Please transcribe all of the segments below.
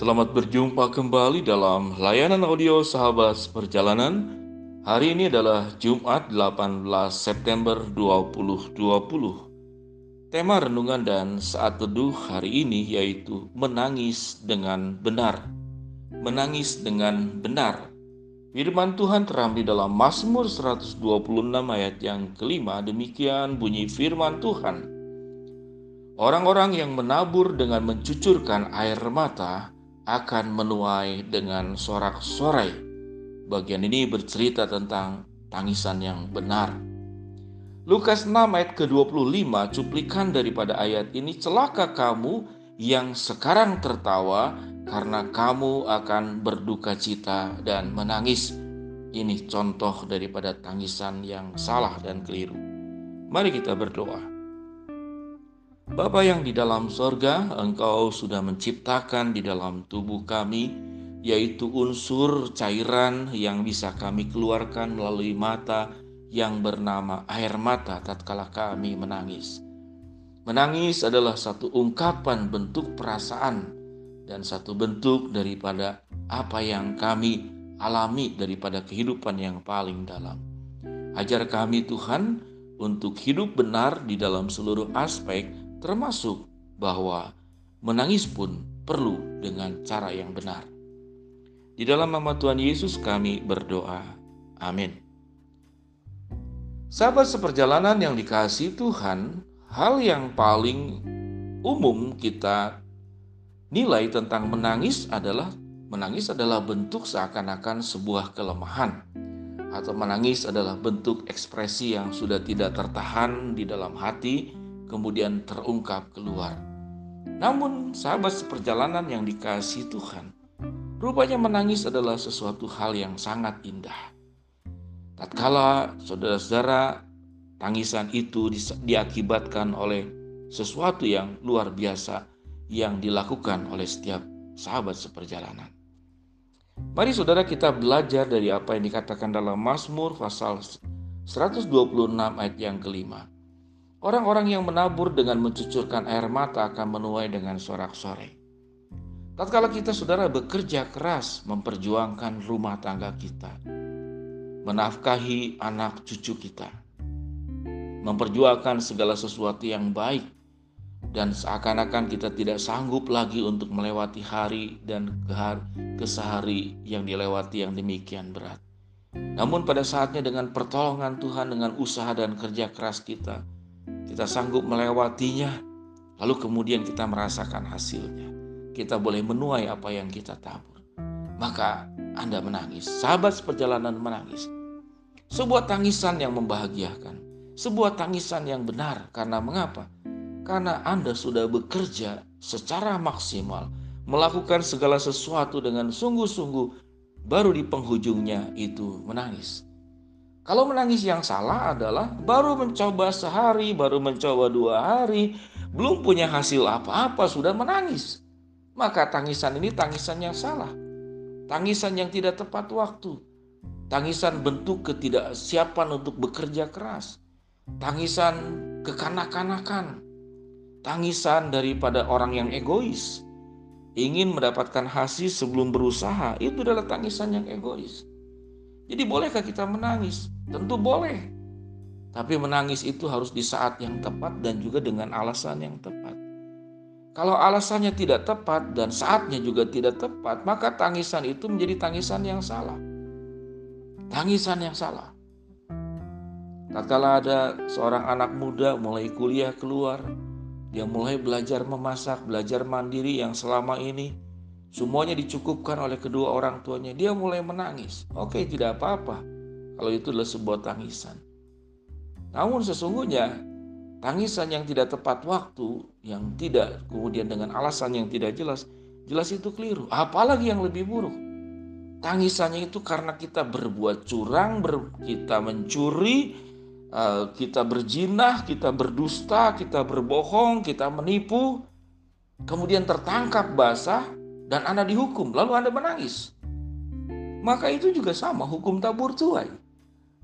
Selamat berjumpa kembali dalam layanan audio sahabat perjalanan. Hari ini adalah Jumat 18 September 2020. Tema renungan dan saat teduh hari ini yaitu menangis dengan benar. Menangis dengan benar. Firman Tuhan terambil dalam Mazmur 126 ayat yang kelima. Demikian bunyi firman Tuhan. Orang-orang yang menabur dengan mencucurkan air mata akan menuai dengan sorak-sorai Bagian ini bercerita tentang tangisan yang benar. Lukas 6 ayat ke-25 cuplikan daripada ayat ini celaka kamu yang sekarang tertawa karena kamu akan berduka cita dan menangis. Ini contoh daripada tangisan yang salah dan keliru. Mari kita berdoa. Bapa yang di dalam sorga, Engkau sudah menciptakan di dalam tubuh kami yaitu unsur cairan yang bisa kami keluarkan melalui mata yang bernama air mata tatkala kami menangis. Menangis adalah satu ungkapan bentuk perasaan dan satu bentuk daripada apa yang kami alami daripada kehidupan yang paling dalam. Ajar kami Tuhan untuk hidup benar di dalam seluruh aspek termasuk bahwa menangis pun perlu dengan cara yang benar. Di dalam nama Tuhan Yesus kami berdoa. Amin. Sahabat seperjalanan yang dikasih Tuhan, hal yang paling umum kita nilai tentang menangis adalah menangis adalah bentuk seakan-akan sebuah kelemahan atau menangis adalah bentuk ekspresi yang sudah tidak tertahan di dalam hati kemudian terungkap keluar. Namun sahabat seperjalanan yang dikasih Tuhan, Rupanya menangis adalah sesuatu hal yang sangat indah. Tatkala saudara-saudara tangisan itu diakibatkan oleh sesuatu yang luar biasa yang dilakukan oleh setiap sahabat seperjalanan. Mari saudara kita belajar dari apa yang dikatakan dalam Mazmur pasal 126 ayat yang kelima. Orang-orang yang menabur dengan mencucurkan air mata akan menuai dengan sorak-sorai. Tatkala kita saudara bekerja keras memperjuangkan rumah tangga kita, menafkahi anak cucu kita, memperjuangkan segala sesuatu yang baik, dan seakan-akan kita tidak sanggup lagi untuk melewati hari dan kesehari yang dilewati yang demikian berat. Namun pada saatnya dengan pertolongan Tuhan dengan usaha dan kerja keras kita, kita sanggup melewatinya, lalu kemudian kita merasakan hasilnya kita boleh menuai apa yang kita tabur. Maka Anda menangis, sahabat seperjalanan menangis. Sebuah tangisan yang membahagiakan, sebuah tangisan yang benar. Karena mengapa? Karena Anda sudah bekerja secara maksimal, melakukan segala sesuatu dengan sungguh-sungguh, baru di penghujungnya itu menangis. Kalau menangis yang salah adalah baru mencoba sehari, baru mencoba dua hari, belum punya hasil apa-apa, sudah menangis maka tangisan ini tangisan yang salah. Tangisan yang tidak tepat waktu. Tangisan bentuk ketidaksiapan untuk bekerja keras. Tangisan kekanak-kanakan. Tangisan daripada orang yang egois. Ingin mendapatkan hasil sebelum berusaha. Itu adalah tangisan yang egois. Jadi bolehkah kita menangis? Tentu boleh. Tapi menangis itu harus di saat yang tepat dan juga dengan alasan yang tepat. Kalau alasannya tidak tepat dan saatnya juga tidak tepat, maka tangisan itu menjadi tangisan yang salah. Tangisan yang salah. Tatkala ada seorang anak muda mulai kuliah keluar, dia mulai belajar memasak, belajar mandiri yang selama ini semuanya dicukupkan oleh kedua orang tuanya. Dia mulai menangis. Oke, tidak apa-apa kalau itu adalah sebuah tangisan. Namun sesungguhnya Tangisan yang tidak tepat waktu, yang tidak kemudian dengan alasan yang tidak jelas, jelas itu keliru. Apalagi yang lebih buruk. Tangisannya itu karena kita berbuat curang, ber, kita mencuri, uh, kita berjinah, kita berdusta, kita berbohong, kita menipu, kemudian tertangkap basah dan Anda dihukum, lalu Anda menangis. Maka itu juga sama hukum tabur tuai.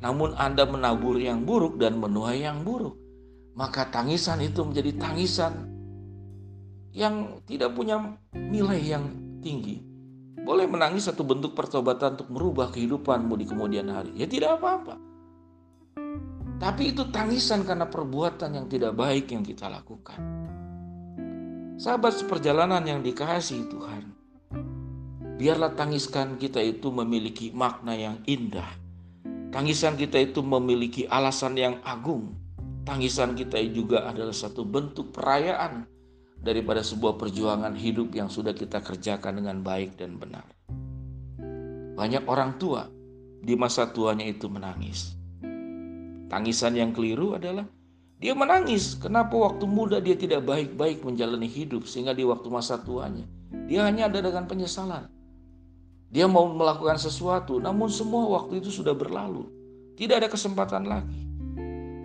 Namun Anda menabur yang buruk dan menuai yang buruk maka tangisan itu menjadi tangisan yang tidak punya nilai yang tinggi. Boleh menangis satu bentuk pertobatan untuk merubah kehidupanmu di kemudian hari. Ya tidak apa-apa. Tapi itu tangisan karena perbuatan yang tidak baik yang kita lakukan. Sahabat seperjalanan yang dikasihi Tuhan. Biarlah tangiskan kita itu memiliki makna yang indah. Tangisan kita itu memiliki alasan yang agung. Tangisan kita juga adalah satu bentuk perayaan daripada sebuah perjuangan hidup yang sudah kita kerjakan dengan baik dan benar. Banyak orang tua di masa tuanya itu menangis. Tangisan yang keliru adalah dia menangis. Kenapa waktu muda dia tidak baik-baik menjalani hidup sehingga di waktu masa tuanya dia hanya ada dengan penyesalan. Dia mau melakukan sesuatu, namun semua waktu itu sudah berlalu. Tidak ada kesempatan lagi.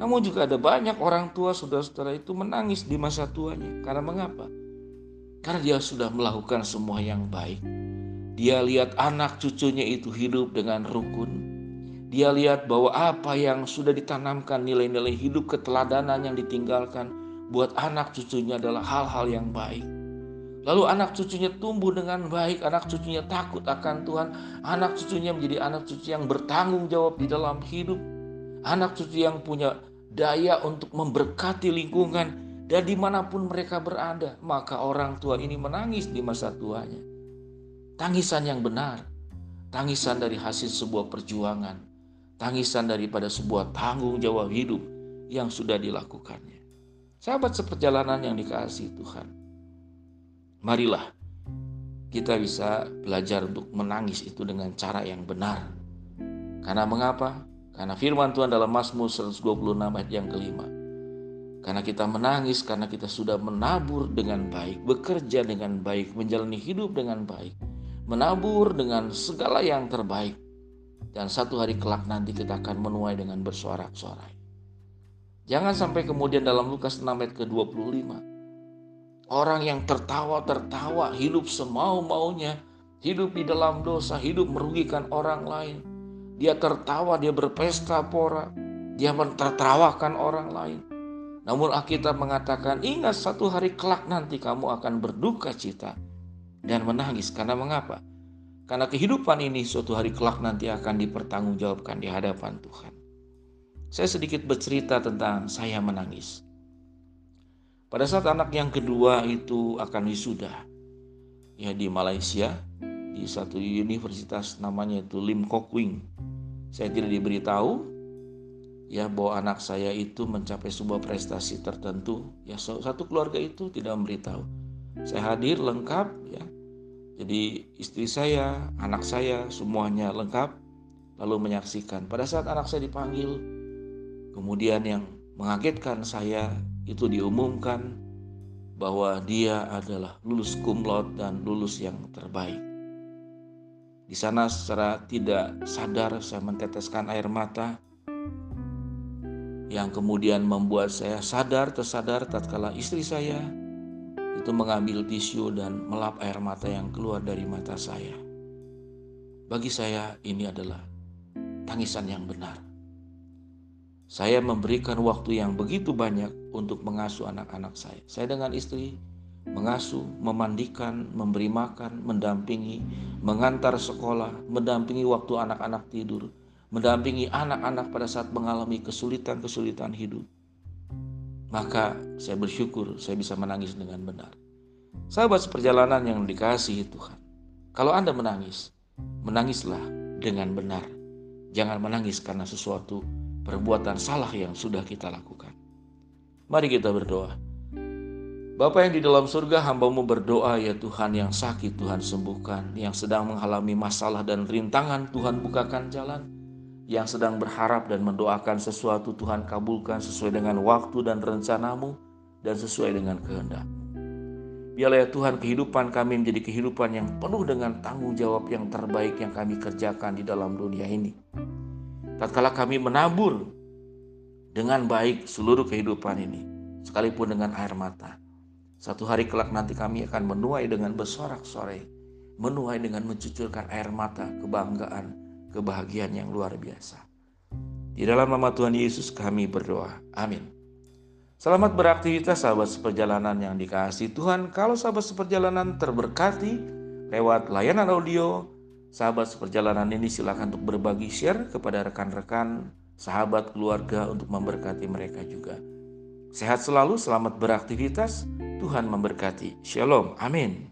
Namun juga ada banyak orang tua saudara-saudara itu menangis di masa tuanya. Karena mengapa? Karena dia sudah melakukan semua yang baik. Dia lihat anak cucunya itu hidup dengan rukun. Dia lihat bahwa apa yang sudah ditanamkan nilai-nilai hidup keteladanan yang ditinggalkan buat anak cucunya adalah hal-hal yang baik. Lalu anak cucunya tumbuh dengan baik, anak cucunya takut akan Tuhan, anak cucunya menjadi anak cucu yang bertanggung jawab di dalam hidup, anak cucu yang punya daya untuk memberkati lingkungan dan di mana pun mereka berada, maka orang tua ini menangis di masa tuanya. Tangisan yang benar, tangisan dari hasil sebuah perjuangan, tangisan daripada sebuah tanggung jawab hidup yang sudah dilakukannya. Sahabat seperjalanan yang dikasih Tuhan, marilah kita bisa belajar untuk menangis itu dengan cara yang benar. Karena mengapa? Karena firman Tuhan dalam Mazmur 126 ayat yang kelima. Karena kita menangis, karena kita sudah menabur dengan baik, bekerja dengan baik, menjalani hidup dengan baik, menabur dengan segala yang terbaik. Dan satu hari kelak nanti kita akan menuai dengan bersorak-sorai. Jangan sampai kemudian dalam Lukas 6 ayat ke-25. Orang yang tertawa-tertawa, hidup semau-maunya, hidup di dalam dosa, hidup merugikan orang lain dia tertawa, dia berpesta pora, dia mentertawakan orang lain. Namun Alkitab mengatakan, ingat satu hari kelak nanti kamu akan berduka cita dan menangis. Karena mengapa? Karena kehidupan ini suatu hari kelak nanti akan dipertanggungjawabkan di hadapan Tuhan. Saya sedikit bercerita tentang saya menangis. Pada saat anak yang kedua itu akan wisuda, ya di Malaysia, di satu universitas namanya itu Lim Kok Wing. Saya tidak diberitahu ya bahwa anak saya itu mencapai sebuah prestasi tertentu. Ya satu keluarga itu tidak memberitahu. Saya hadir lengkap ya. Jadi istri saya, anak saya semuanya lengkap lalu menyaksikan. Pada saat anak saya dipanggil, kemudian yang mengagetkan saya itu diumumkan bahwa dia adalah lulus kumlot dan lulus yang terbaik. Di sana secara tidak sadar saya menteteskan air mata yang kemudian membuat saya sadar tersadar tatkala istri saya itu mengambil tisu dan melap air mata yang keluar dari mata saya. Bagi saya ini adalah tangisan yang benar. Saya memberikan waktu yang begitu banyak untuk mengasuh anak-anak saya. Saya dengan istri mengasuh, memandikan, memberi makan, mendampingi, mengantar sekolah, mendampingi waktu anak-anak tidur, mendampingi anak-anak pada saat mengalami kesulitan-kesulitan hidup. Maka saya bersyukur saya bisa menangis dengan benar. Sahabat seperjalanan yang dikasihi Tuhan. Kalau Anda menangis, menangislah dengan benar. Jangan menangis karena sesuatu perbuatan salah yang sudah kita lakukan. Mari kita berdoa. Bapa yang di dalam surga, hambamu berdoa ya Tuhan yang sakit Tuhan sembuhkan, yang sedang mengalami masalah dan rintangan Tuhan bukakan jalan, yang sedang berharap dan mendoakan sesuatu Tuhan kabulkan sesuai dengan waktu dan rencanamu dan sesuai dengan kehendak. Biarlah ya Tuhan kehidupan kami menjadi kehidupan yang penuh dengan tanggung jawab yang terbaik yang kami kerjakan di dalam dunia ini. Tatkala kami menabur dengan baik seluruh kehidupan ini, sekalipun dengan air mata, satu hari kelak nanti kami akan menuai dengan bersorak-sorai, menuai dengan mencucurkan air mata, kebanggaan, kebahagiaan yang luar biasa. Di dalam nama Tuhan Yesus kami berdoa. Amin. Selamat beraktivitas sahabat seperjalanan yang dikasih Tuhan. Kalau sahabat seperjalanan terberkati, lewat layanan audio. Sahabat seperjalanan ini silakan untuk berbagi share kepada rekan-rekan, sahabat, keluarga untuk memberkati mereka juga. Sehat selalu, selamat beraktivitas. Tuhan memberkati. Shalom. Amin.